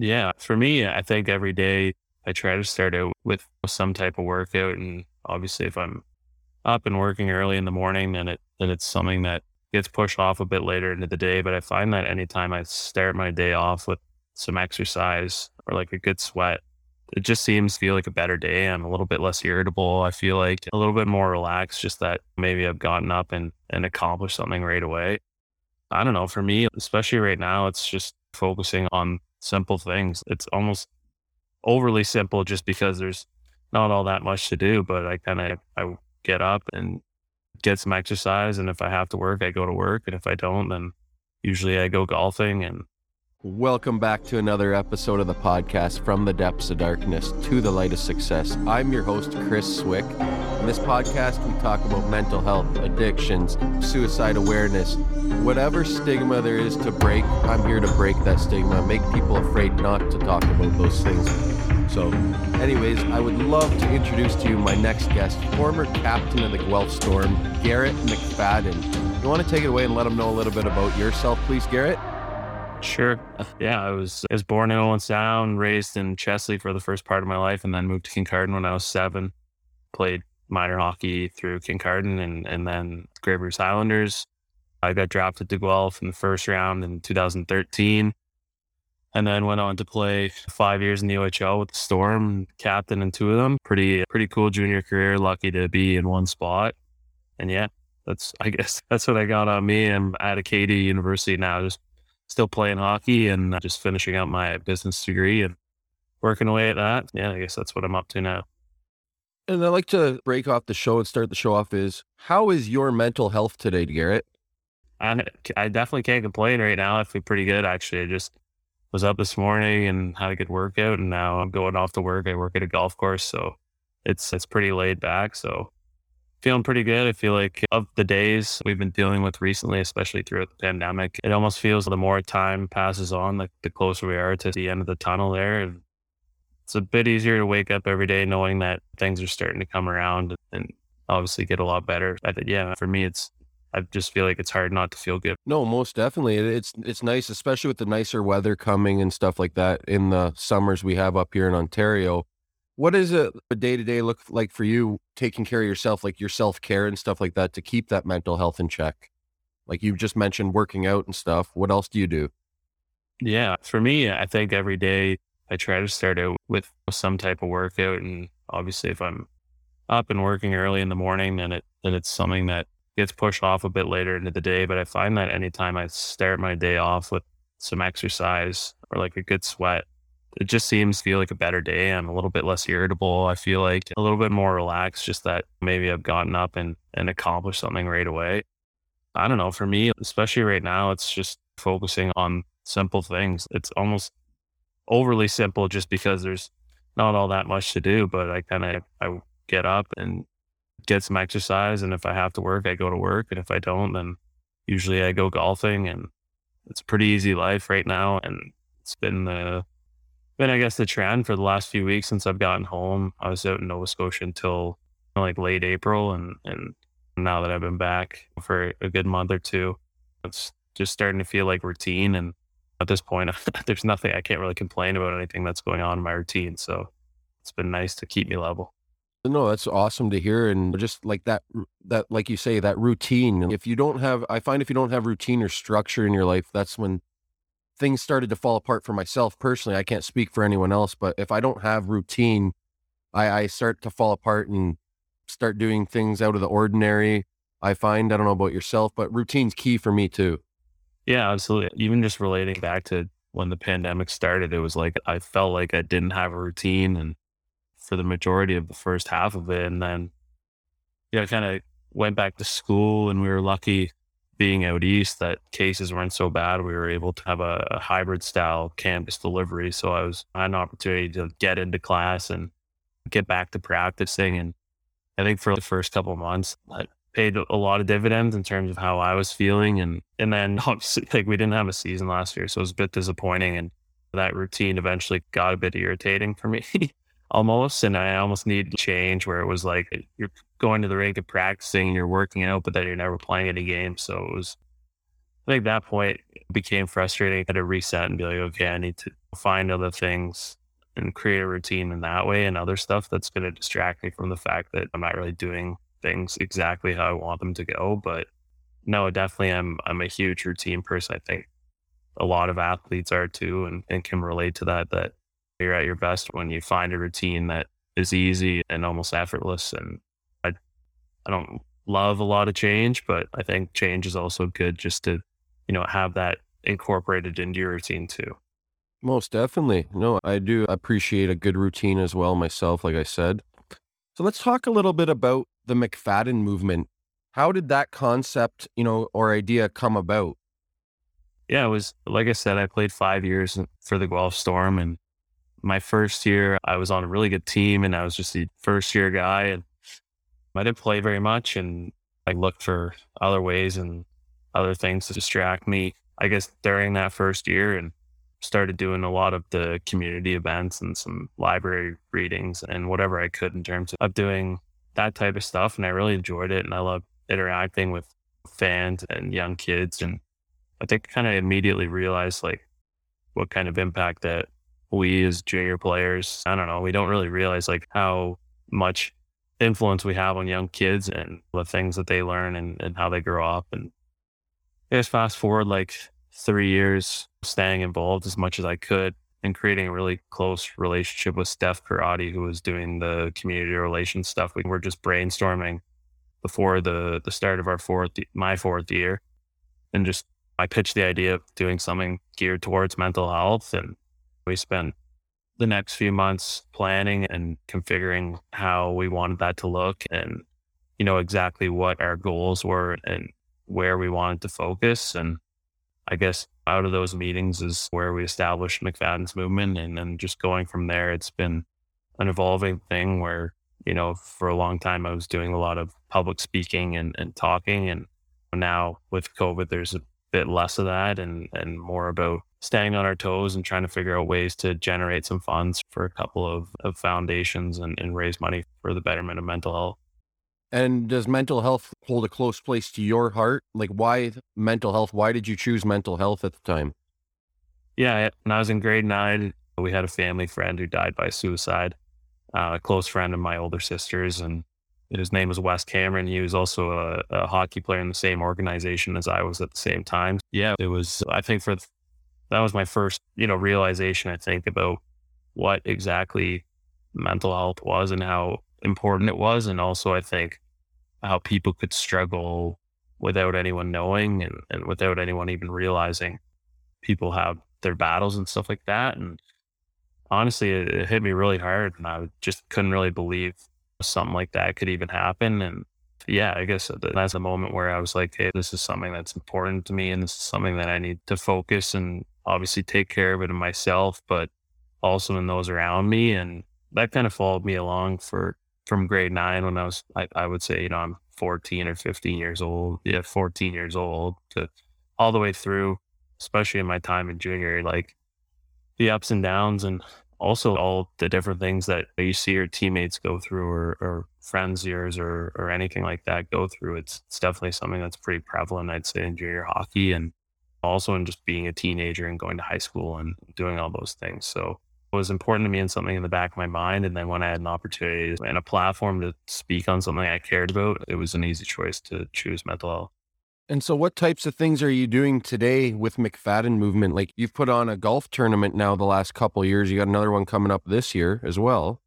Yeah. For me, I think every day I try to start out with some type of workout. And obviously, if I'm up and working early in the morning, then it then it's something that gets pushed off a bit later into the day. But I find that anytime I start my day off with some exercise or like a good sweat, it just seems to feel like a better day. I'm a little bit less irritable. I feel like a little bit more relaxed, just that maybe I've gotten up and, and accomplished something right away. I don't know. For me, especially right now, it's just focusing on simple things. It's almost overly simple just because there's not all that much to do, but I kind of, I get up and get some exercise. And if I have to work, I go to work. And if I don't, then usually I go golfing and Welcome back to another episode of the podcast From the Depths of Darkness to the Light of Success. I'm your host, Chris Swick. In this podcast, we talk about mental health, addictions, suicide awareness, whatever stigma there is to break. I'm here to break that stigma, make people afraid not to talk about those things. So, anyways, I would love to introduce to you my next guest, former captain of the Guelph Storm, Garrett McFadden. You want to take it away and let them know a little bit about yourself, please, Garrett? Sure. Yeah, I was I was born in Owen Sound, raised in Chesley for the first part of my life, and then moved to Kincardine when I was seven. Played minor hockey through Kincardine and and then Grey Bruce Islanders. I got drafted to Guelph in the first round in 2013, and then went on to play five years in the OHL with the Storm, captain in two of them. Pretty pretty cool junior career. Lucky to be in one spot, and yeah, that's I guess that's what I got on me. I'm at Acadia University now, just still playing hockey and just finishing out my business degree and working away at that. Yeah, I guess that's what I'm up to now. And I like to break off the show and start the show off is how is your mental health today, Garrett? I, I definitely can't complain right now. I feel pretty good actually. I just was up this morning and had a good workout and now I'm going off to work. I work at a golf course, so it's it's pretty laid back. So feeling pretty good. I feel like of the days we've been dealing with recently, especially throughout the pandemic, it almost feels the more time passes on, like the closer we are to the end of the tunnel there. And it's a bit easier to wake up every day knowing that things are starting to come around and obviously get a lot better. Think, yeah, for me, it's, I just feel like it's hard not to feel good. No, most definitely. It's it's nice, especially with the nicer weather coming and stuff like that in the summers we have up here in Ontario what does a day to day look like for you taking care of yourself, like your self care and stuff like that to keep that mental health in check? Like you just mentioned working out and stuff. What else do you do? Yeah, for me, I think every day I try to start out with some type of workout. And obviously, if I'm up and working early in the morning, then it then it's something that gets pushed off a bit later into the day. But I find that anytime I start my day off with some exercise or like a good sweat, it just seems to feel like a better day. I'm a little bit less irritable. I feel like a little bit more relaxed, just that maybe I've gotten up and, and accomplished something right away. I don't know. For me, especially right now, it's just focusing on simple things. It's almost overly simple just because there's not all that much to do, but I kind of, I get up and get some exercise. And if I have to work, I go to work. And if I don't, then usually I go golfing and it's a pretty easy life right now. And it's been the been, I guess, the trend for the last few weeks since I've gotten home. I was out in Nova Scotia until like late April, and and now that I've been back for a good month or two, it's just starting to feel like routine. And at this point, there's nothing I can't really complain about anything that's going on in my routine. So it's been nice to keep me level. No, that's awesome to hear. And just like that, that, like you say, that routine. If you don't have, I find if you don't have routine or structure in your life, that's when things started to fall apart for myself personally. I can't speak for anyone else, but if I don't have routine, I, I start to fall apart and start doing things out of the ordinary. I find, I don't know about yourself, but routine's key for me too. Yeah, absolutely. Even just relating back to when the pandemic started, it was like I felt like I didn't have a routine and for the majority of the first half of it. And then, yeah, I kind of went back to school and we were lucky being out east that cases weren't so bad. We were able to have a, a hybrid style campus delivery. So I was I had an opportunity to get into class and get back to practicing. And I think for the first couple months, that paid a lot of dividends in terms of how I was feeling. And and then obviously like we didn't have a season last year, so it was a bit disappointing. And that routine eventually got a bit irritating for me. almost. And I almost need to change where it was like eh, you're going to the rink and practicing and you're working out, but then you're never playing any games. So it was I think that point became frustrating. I had to reset and be like, okay, I need to find other things and create a routine in that way and other stuff that's going to distract me from the fact that I'm not really doing things exactly how I want them to go. But no, definitely I'm I'm a huge routine person. I think a lot of athletes are too and, and can relate to that that you're at your best when you find a routine that is easy and almost effortless. And I I don't love a lot of change, but I think change is also good just to, you know, have that incorporated into your routine too. Most definitely. No, I do appreciate a good routine as well myself, like I said. So let's talk a little bit about the McFadden movement. How did that concept, you know, or idea come about? Yeah, it was like I said, I played five years for the Guelph Storm. And my first year, I was on a really good team and I was just the first year guy. And I didn't play very much. And I looked for other ways and other things to distract me, I guess, during that first year. And started doing a lot of the community events and some library readings and whatever I could in terms of doing that type of stuff. And I really enjoyed it. And I loved interacting with fans and young kids. And I think kind of immediately realized like what kind of impact that we as junior players, I don't know, we don't really realize like how much influence we have on young kids and the things that they learn and, and how they grow up. And guess fast forward like three years staying involved as much as I could and creating a really close relationship with Steph Karate, who was doing the community relations stuff. We were just brainstorming before the the start of our fourth my fourth year, and just I pitched the idea of doing something geared towards mental health, and we spent the next few months planning and configuring how we wanted that to look, and you know exactly what our goals were and where we wanted to focus, and I guess out of those meetings is where we established McFadden's movement. And then just going from there, it's been an evolving thing where, you know, for a long time I was doing a lot of public speaking and, and talking. And now with COVID, there's a bit less of that and, and more about staying on our toes and trying to figure out ways to generate some funds for a couple of, of foundations and, and raise money for the betterment of mental health. And does mental health hold a close place to your heart? Like, why mental health? Why did you choose mental health at the time? Yeah, when I was in grade nine, we had a family friend who died by suicide, uh, a close friend of my older sister's, and his name was Wes Cameron. He was also a, a, hockey player in the same organization as I was at the same time. Yeah, it was. I think for that was my first, you know, realization. I think about what exactly mental health was and how important it was. And also, I think how people could struggle without anyone knowing and, and without anyone even realizing people have their battles and stuff like that. And honestly, it, it hit me really hard. And I just couldn't really believe something like that could even happen. And yeah, I guess that's a moment where I was like, hey, this is something that's important to me. And this is something that I need to focus and obviously take care of it in myself, but also in those around me. And that kind of followed me along for from grade nine when I was, I, I would say, you know, I'm 14 or 15 years old. Yeah, 14 years old to all the way through, especially in my time in junior, like the ups and downs and also all the different things that you see your teammates go through or, or friends yours or, or anything like that go through. It's, it's definitely something that's pretty prevalent, I'd say, in junior hockey and also in just being a teenager and going to high school and doing all those things. So it was important to me and something in the back of my mind. And then when I had an opportunity and a platform to speak on something I cared about, it was an easy choice to choose mental health. And so, what types of things are you doing today with McFadden Movement? Like you've put on a golf tournament now the last couple years. You got another one coming up this year as well.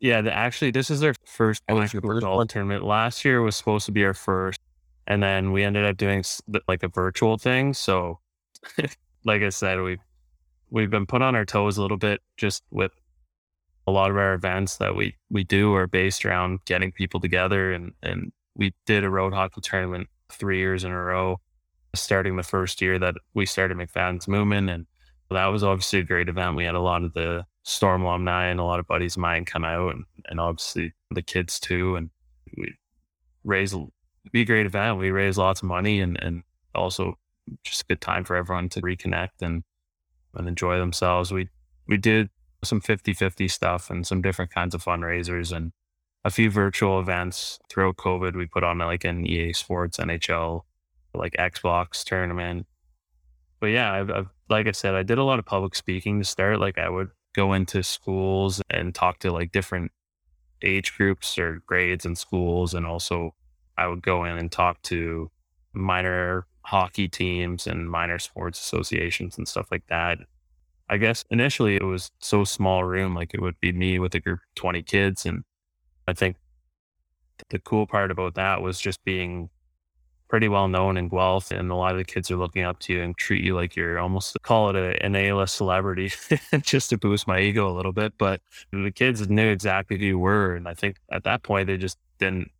Yeah, the, actually, this is our first, oh, first golf one. tournament. Last year was supposed to be our first, and then we ended up doing like a virtual thing. So, like I said, we we've been put on our toes a little bit just with a lot of our events that we we do are based around getting people together and and we did a road hockey tournament three years in a row starting the first year that we started McFadden's movement and that was obviously a great event we had a lot of the storm alumni and a lot of buddies of mine come out and, and obviously the kids too and we raised be a great event we raised lots of money and and also just a good time for everyone to reconnect and and enjoy themselves. We we did some 50-50 stuff and some different kinds of fundraisers and a few virtual events throughout COVID. We put on like an EA Sports NHL like Xbox tournament. But yeah, I've, I've, like I said, I did a lot of public speaking to start. Like I would go into schools and talk to like different age groups or grades in schools. And also I would go in and talk to minor hockey teams and minor sports associations and stuff like that. I guess initially it was so small room, like it would be me with a group of 20 kids. And I think the cool part about that was just being pretty well known in Guelph, and a lot of the kids are looking up to you and treat you like you're almost call it a, an A-list celebrity, just to boost my ego a little bit. But the kids knew exactly who you were, and I think at that point they just didn't,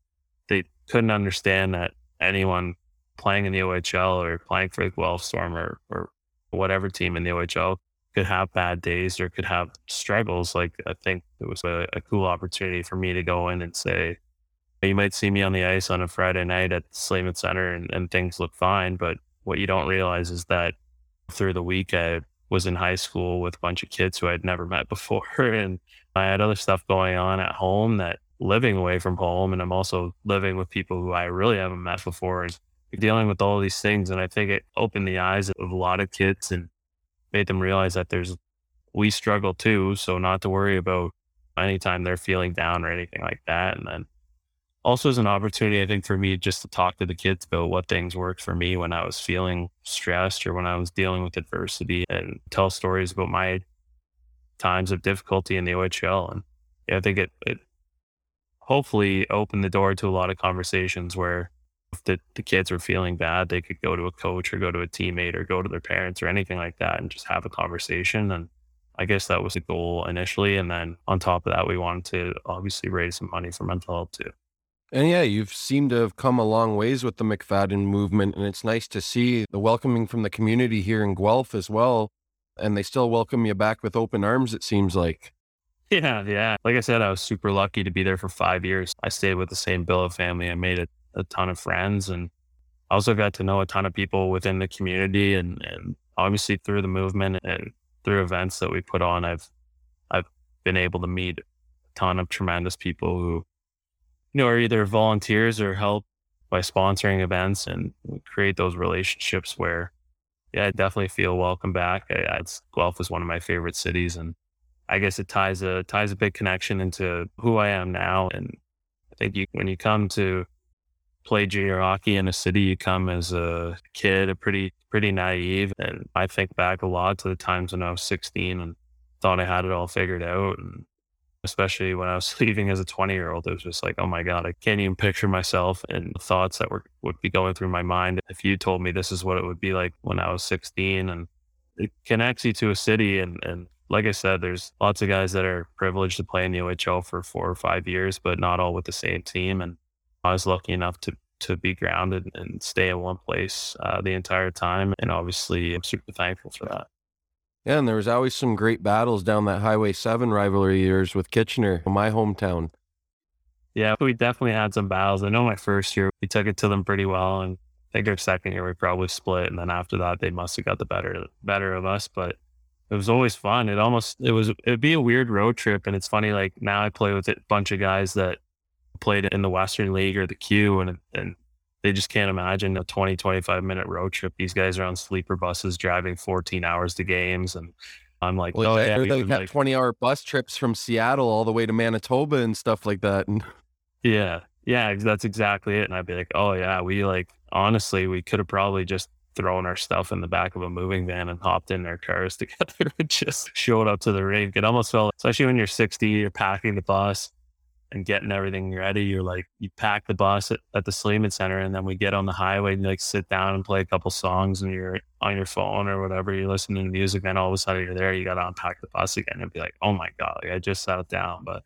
they couldn't understand that anyone playing in the OHL or playing for the Guelph Storm or, or whatever team in the OHL could have bad days or could have struggles. Like I think it was a, a cool opportunity for me to go in and say, you might see me on the ice on a Friday night at the Sleeman Center and, and things look fine. But what you don't realize is that through the week, I was in high school with a bunch of kids who I'd never met before. And I had other stuff going on at home that living away from home. And I'm also living with people who I really haven't met before and dealing with all these things. And I think it opened the eyes of a lot of kids and made them realize that there's, we struggle too. So not to worry about anytime they're feeling down or anything like that. And then also as an opportunity, I think, for me just to talk to the kids about what things worked for me when I was feeling stressed or when I was dealing with adversity and tell stories about my times of difficulty in the OHL. And yeah, I think it, it hopefully opened the door to a lot of conversations where if the, the kids were feeling bad, they could go to a coach or go to a teammate or go to their parents or anything like that and just have a conversation. And I guess that was the goal initially. And then on top of that, we wanted to obviously raise some money for mental health too. And yeah, you've seemed to have come a long ways with the McFadden movement, and it's nice to see the welcoming from the community here in Guelph as well. And they still welcome you back with open arms, it seems like. Yeah, yeah. Like I said, I was super lucky to be there for five years. I stayed with the same billet family. I made a, a ton of friends and I also got to know a ton of people within the community and, and obviously through the movement and through events that we put on, I've I've been able to meet a ton of tremendous people who you know, are either volunteers or help by sponsoring events and create those relationships where, yeah, I definitely feel welcome back. I, it's, Guelph was one of my favorite cities, and I guess it ties a ties a big connection into who I am now. And I think you, when you come to play junior hockey in a city, you come as a kid, a pretty pretty naive, and I think back a lot to the times when I was 16 and thought I had it all figured out, and especially when I was leaving as a 20 year old. It was just like, oh my God, I can't even picture myself and the thoughts that were, would be going through my mind if you told me this is what it would be like when I was 16. And it connects you to a city. And, and like I said, there's lots of guys that are privileged to play in the OHL for four or five years, but not all with the same team. And I was lucky enough to to be grounded and stay in one place uh, the entire time. And obviously, I'm super thankful for that. Yeah, and there was always some great battles down that Highway 7 rivalry years with Kitchener, my hometown. Yeah, we definitely had some battles. I know my first year, we took it to them pretty well. And I think our second year, we probably split. And then after that, they must have got the better better of us. But it was always fun. It almost, it was, it'd be a weird road trip. And it's funny, like now I play with a bunch of guys that played in the Western League or the Q. And, and they just can't imagine a 20, 25 minute road trip. These guys are on sleeper buses driving 14 hours to games. And I'm like, well, oh, yeah. They got like, 20 hour bus trips from Seattle all the way to Manitoba and stuff like that. And yeah, yeah, that's exactly it. And I'd be like, oh, yeah, we like, honestly, we could have probably just thrown our stuff in the back of a moving van and hopped in their cars together and just showed up to the rink. It almost felt, especially when you're 60, you're packing the bus and getting everything ready. You're like, you pack the bus at, at the Sleeman Center, and then we get on the highway and like sit down and play a couple songs, and you're on your phone or whatever. You're listening to music, then all of a sudden you're there. You got to unpack the bus again and be like, oh my god, like, I just sat down. But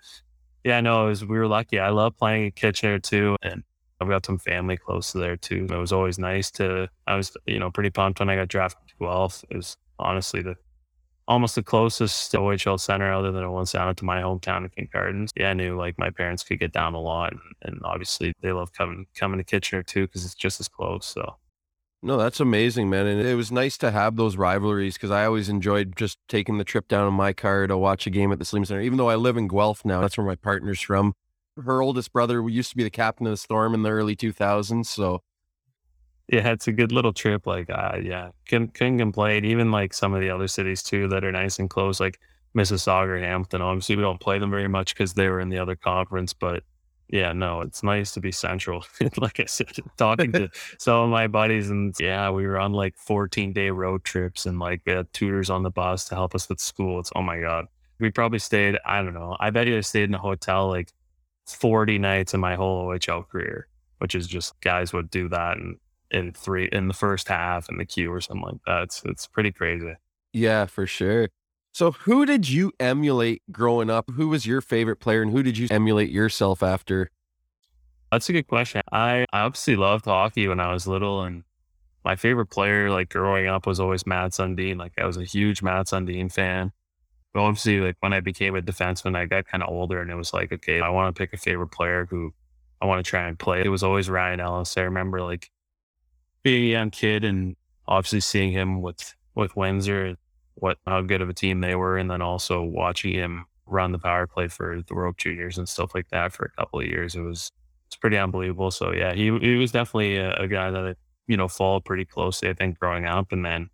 yeah, no, it was, we were lucky. I love playing at Kitchener too, and I've got some family close to there too. It was always nice to. I was, you know, pretty pumped when I got drafted to Guelph. It was honestly the almost the closest OHL center other than the one down to my hometown of Kincardines. Yeah, I knew like my parents could get down a lot, and, and obviously they love coming coming to Kitchener too because it's just as close. So. No, that's amazing, man. And it was nice to have those rivalries because I always enjoyed just taking the trip down in my car to watch a game at the Sleeman Center. Even though I live in Guelph now, that's where my partner's from. Her oldest brother used to be the captain of the Storm in the early 2000s. So yeah, it's a good little trip. Like, uh, yeah, can can complain. Even like some of the other cities too that are nice and close, like Mississauga or Hamilton. Obviously, we don't play them very much because they were in the other conference. But yeah, no, it's nice to be central. like I said, talking to some of my buddies, and yeah, we were on like 14 day road trips and like tutors on the bus to help us with school. It's oh my god, we probably stayed. I don't know. I bet you I stayed in a hotel like 40 nights in my whole OHL career, which is just guys would do that and in three in the first half in the Q or something like that. It's it's pretty crazy. Yeah, for sure. So who did you emulate growing up? Who was your favorite player and who did you emulate yourself after? That's a good question. I, I obviously loved hockey when I was little and my favorite player like growing up was always Mats Sundin. Like I was a huge Mats Sundin fan. But obviously like when I became a defenseman, I got kind of older and it was like, okay, I want to pick a favorite player who I want to try and play. It was always Ryan Ellis. I remember like being a young kid and obviously seeing him with with Windsor, what how good of a team they were, and then also watching him run the power play for the World Juniors and stuff like that for a couple of years. It was it's pretty unbelievable. So yeah, he he was definitely a, a guy that I, you know followed pretty closely. I think growing up, and then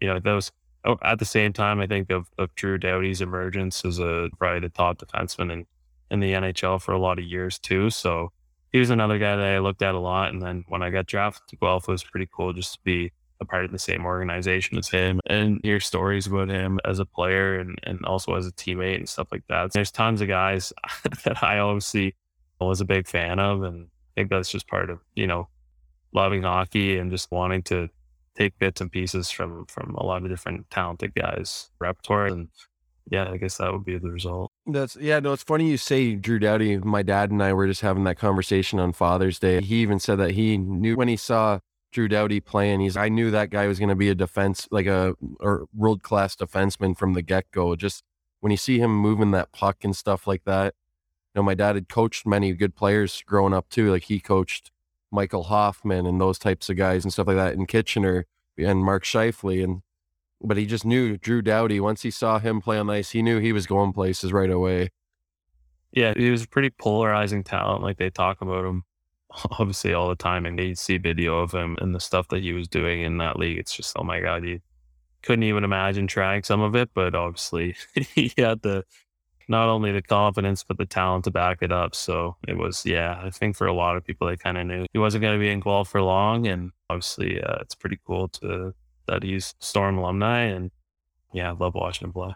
you know those. Oh, at the same time, I think of, of Drew Doughty's emergence as a probably the top defenseman in, in the NHL for a lot of years too. So he was another guy that I looked at a lot. And then when I got drafted to Guelph, it was pretty cool just to be a part of the same organization as him and hear stories about him as a player and, and also as a teammate and stuff like that. There's tons of guys that I obviously was a big fan of. And I think that's just part of, you know, loving hockey and just wanting to take bits and pieces from from a lot of different talented guys repertoire and yeah, I guess that would be the result. That's yeah, no, it's funny you say Drew Doughty. My dad and I were just having that conversation on Father's Day. He even said that he knew when he saw Drew Doughty playing, he's I knew that guy was going to be a defense like a or world class defenseman from the get go. Just when you see him moving that puck and stuff like that. You know, my dad had coached many good players growing up too. Like he coached Michael Hoffman and those types of guys and stuff like that in Kitchener and Mark Scheifele. And but he just knew Drew Doughty. Once he saw him play on ice, he knew he was going places right away. Yeah, he was a pretty polarizing talent. Like they talk about him obviously all the time, and they see video of him and the stuff that he was doing in that league. It's just oh my god, you couldn't even imagine trying some of it. But obviously, he had the not only the confidence but the talent to back it up. So it was yeah. I think for a lot of people, they kind of knew he wasn't going to be in Guelph for long, and obviously, uh, it's pretty cool to that he's Storm alumni, and yeah, love watching him play.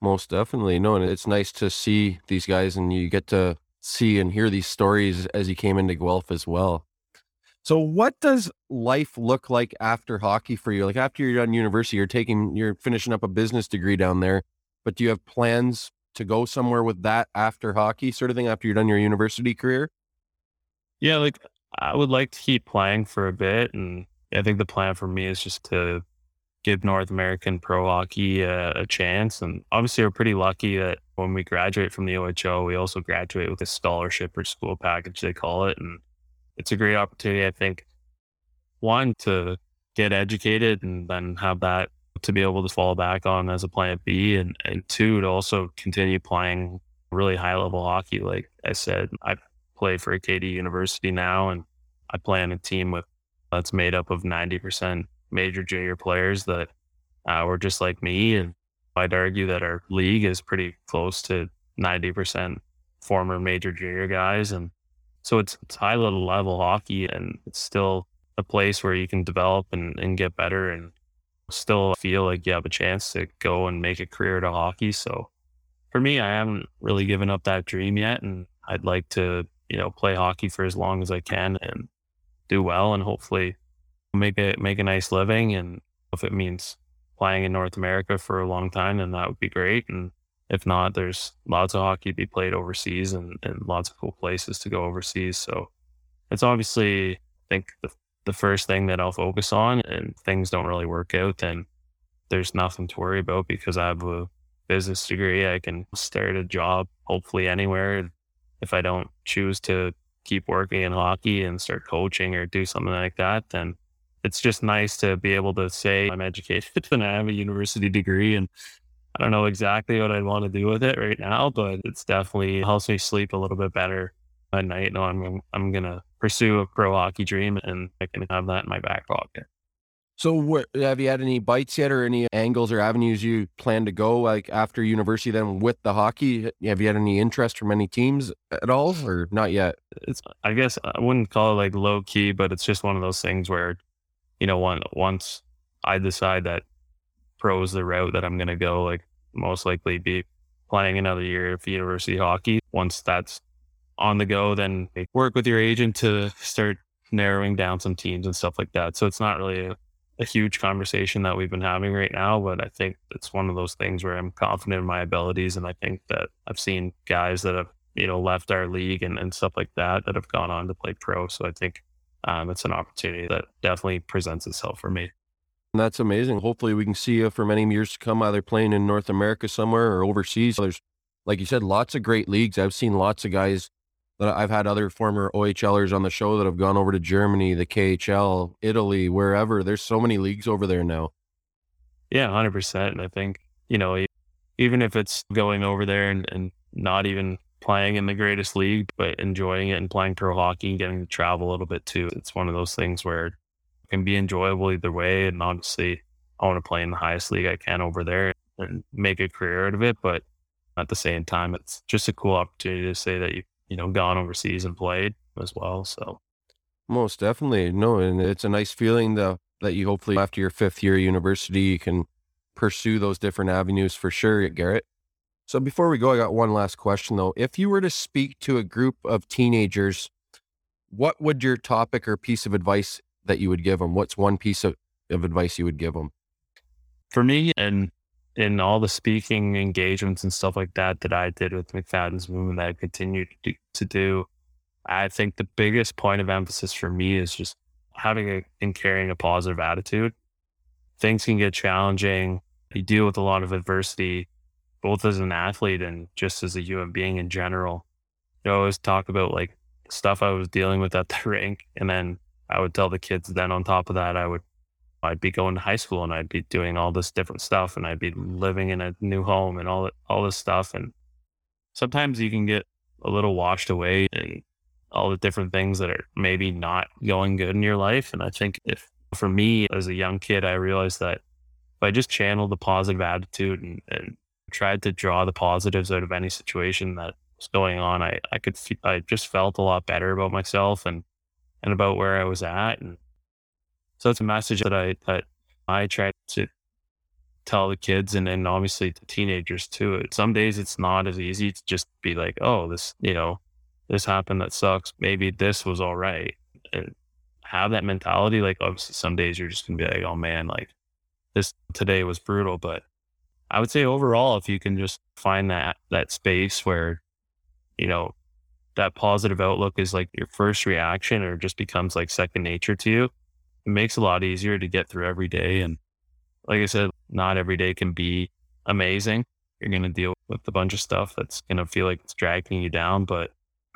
Most definitely, no, and it's nice to see these guys, and you get to see and hear these stories as he came into Guelph as well. So, what does life look like after hockey for you? Like after you're done university, you're taking, you're finishing up a business degree down there, but do you have plans to go somewhere with that after hockey, sort of thing, after you're done your university career? Yeah, like I would like to keep playing for a bit and I think the plan for me is just to give North American pro hockey a, a, chance. And obviously, we're pretty lucky that when we graduate from the OHL, we also graduate with a scholarship or school package, they call it. And it's a great opportunity, I think, one, to get educated and then have that to be able to fall back on as a plan B. And, and two, to also continue playing really high level hockey. Like I said, I play for Acadia University now and I play on a team with that's made up of 90% major junior players that uh, were just like me. And I'd argue that our league is pretty close to 90% former major junior guys. And so it's, it's high level level hockey and it's still a place where you can develop and, and get better and still feel like you have a chance to go and make a career to hockey. So for me, I haven't really given up that dream yet. And I'd like to, you know, play hockey for as long as I can and do well and hopefully make it make a nice living. And if it means playing in North America for a long time, then that would be great. And if not, there's lots of hockey to be played overseas and, and lots of cool places to go overseas. So it's obviously, I think, the, the first thing that I'll focus on. And things don't really work out, then there's nothing to worry about because I have a business degree. I can start a job hopefully anywhere. If I don't choose to keep working in hockey and start coaching or do something like that, then it's just nice to be able to say I'm educated and I have a university degree and I don't know exactly what I'd want to do with it right now, but it's definitely helps me sleep a little bit better at night, no, I'm I'm gonna pursue a pro hockey dream, and I can have that in my back pocket. So, what, have you had any bites yet, or any angles or avenues you plan to go like after university? Then with the hockey, have you had any interest from any teams at all, or not yet? It's I guess I wouldn't call it like low key, but it's just one of those things where, you know, one once I decide that pro is the route that I'm gonna go, like most likely be playing another year of university hockey. Once that's on the go, then work with your agent to start narrowing down some teams and stuff like that. So it's not really a a huge conversation that we've been having right now, but I think it's one of those things where I'm confident in my abilities. And I think that I've seen guys that have, you know, left our league and, and stuff like that that have gone on to play pro. So I think um, it's an opportunity that definitely presents itself for me. That's amazing. Hopefully, we can see you for many years to come, either playing in North America somewhere or overseas. There's, like you said, lots of great leagues. I've seen lots of guys that I've had other former OHLers on the show that have gone over to Germany, the KHL, Italy, wherever. There's so many leagues over there now. Yeah, 100%. And I think, you know, even if it's going over there and, and not even playing in the greatest league, but enjoying it and playing pro hockey and getting to travel a little bit too, it's one of those things where it can be enjoyable either way. And obviously, I want to play in the highest league I can over there and make a career out of it. But at the same time, it's just a cool opportunity to say that you you know, gone overseas and played as well. So most definitely. No, and it's a nice feeling that that you hopefully after your fifth year of university you can pursue those different avenues for sure, Garrett. So before we go, I got one last question though. If you were to speak to a group of teenagers, what would your topic or piece of advice that you would give them? What's one piece of, of advice you would give them? For me, and in all the speaking engagements and stuff like that that I did with McFadden's movement that I continue to, to do, I think the biggest point of emphasis for me is just having a, and carrying a positive attitude. Things can get challenging. You deal with a lot of adversity, both as an athlete and just as a human being in general. You always talk about like stuff I was dealing with at the rink. And then I would tell the kids then on top of that, I would I'd be going to high school and I'd be doing all this different stuff and I'd be living in a new home and all all this stuff. And sometimes you can get a little washed away in all the different things that are maybe not going good in your life. And I think if for me as a young kid, I realized that if I just channeled the positive attitude and, and tried to draw the positives out of any situation that was going on, I, I could, I just felt a lot better about myself and, and about where I was at. And so it's a message that I that I try to tell the kids and then obviously the teenagers too. Some days it's not as easy to just be like, oh, this, you know, this happened that sucks. Maybe this was all right. And have that mentality. Like obviously some days you're just gonna be like, oh man, like this today was brutal. But I would say overall, if you can just find that that space where, you know, that positive outlook is like your first reaction or just becomes like second nature to you, it makes a lot easier to get through every day. And like I said, not every day can be amazing. You're going to deal with a bunch of stuff that's going to feel like it's dragging you down. But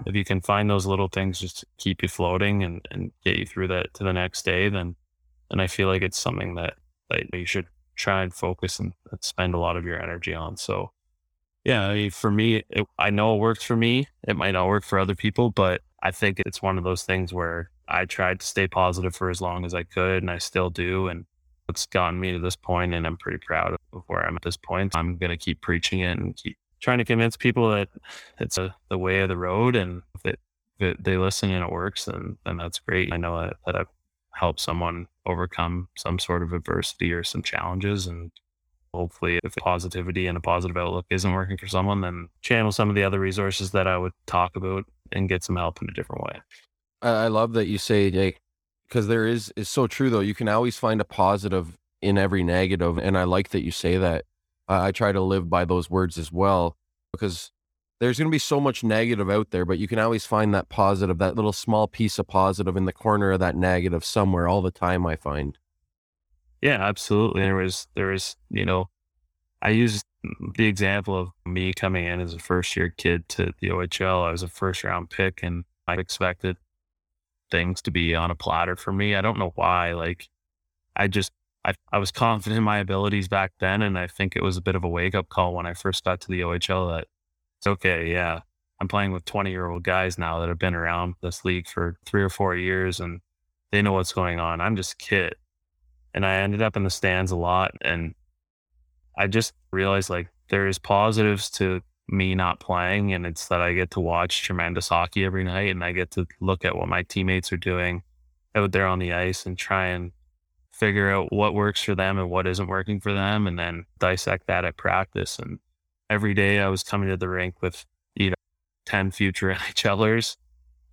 if you can find those little things just to keep you floating and, and get you through that to the next day, then, then I feel like it's something that, that you should try and focus and spend a lot of your energy on. So, yeah, I mean, for me, it, I know it works for me. It might not work for other people, but I think it's one of those things where I tried to stay positive for as long as I could, and I still do. And it's gotten me to this point, and I'm pretty proud of where I'm at this point. I'm going to keep preaching it and keep trying to convince people that it's a, the way of the road. And if, it, if it, they listen and it works, then, then that's great. I know that, that I've helped someone overcome some sort of adversity or some challenges. And hopefully, if positivity and a positive outlook isn't working for someone, then channel some of the other resources that I would talk about and get some help in a different way. I, love that you say like because there is is so true though. You can always find a positive in every negative, and I like that you say that. I, I try to live by those words as well because there's going to be so much negative out there, but you can always find that positive, that little small piece of positive in the corner of that negative somewhere all the time. I find. Yeah, absolutely. There was there was you know, I used the example of me coming in as a first year kid to the OHL. I was a first round pick, and I expected things to be on a platter for me. I don't know why. Like, I just, I, I was confident in my abilities back then. And I think it was a bit of a wake up call when I first got to the OHL that it's okay. Yeah. I'm playing with 20 year old guys now that have been around this league for three or four years and they know what's going on. I'm just a kid. And I ended up in the stands a lot. And I just realized like there's positives to me not playing. And it's that I get to watch tremendous hockey every night and I get to look at what my teammates are doing out there on the ice and try and figure out what works for them and what isn't working for them and then dissect that at practice. And every day I was coming to the rink with, you know, 10 future NHLers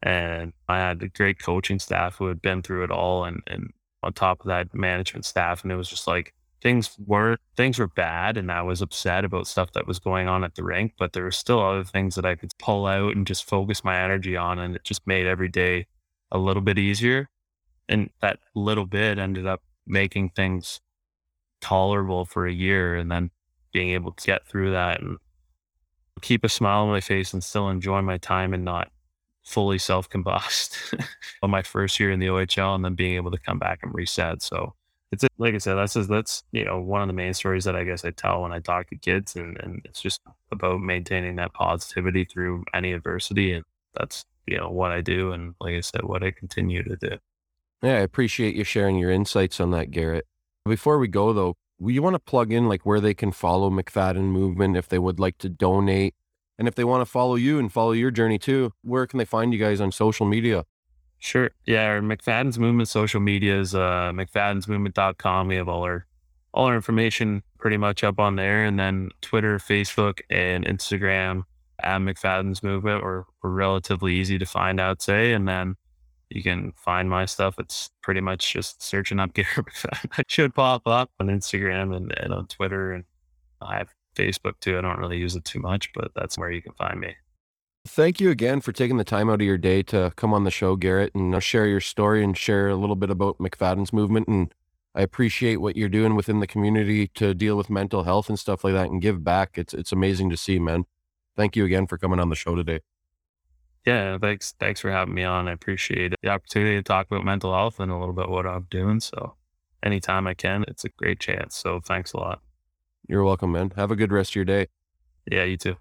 and I had a great coaching staff who had been through it all and, and on top of that management staff. And it was just like things were things were bad and I was upset about stuff that was going on at the rink, but there were still other things that I could pull out and just focus my energy on and it just made every day a little bit easier. And that little bit ended up making things tolerable for a year and then being able to get through that and keep a smile on my face and still enjoy my time and not fully self combust on my first year in the OHL and then being able to come back and reset. So it's like I said, that's just, that's, you know, one of the main stories that I guess I tell when I talk to kids and, and it's just about maintaining that positivity through any adversity. And that's, you know, what I do. And like I said, what I continue to do. Yeah, I appreciate you sharing your insights on that, Garrett. Before we go though, you want to plug in like where they can follow McFadden Movement if they would like to donate, and if they want to follow you and follow your journey too. Where can they find you guys on social media? Sure. Yeah, our McFadden's Movement social media is uh, McFadden'sMovement.com. We have all our all our information pretty much up on there, and then Twitter, Facebook, and Instagram at McFadden's Movement. We're, we're relatively easy to find, I'd say, and then you can find my stuff. It's pretty much just searching up Garrett McFadden. It should pop up on Instagram and, and on Twitter. And I have Facebook too. I don't really use it too much, but that's where you can find me. Thank you again for taking the time out of your day to come on the show, Garrett, and uh, share your story and share a little bit about McFadden's movement. And I appreciate what you're doing within the community to deal with mental health and stuff like that and give back. It's it's amazing to see, man. Thank you again for coming on the show today. Yeah, thanks. Thanks for having me on. I appreciate the opportunity to talk about mental health and a little bit what I'm doing. So, anytime I can, it's a great chance. So, thanks a lot. You're welcome, man. Have a good rest of your day. Yeah, you too.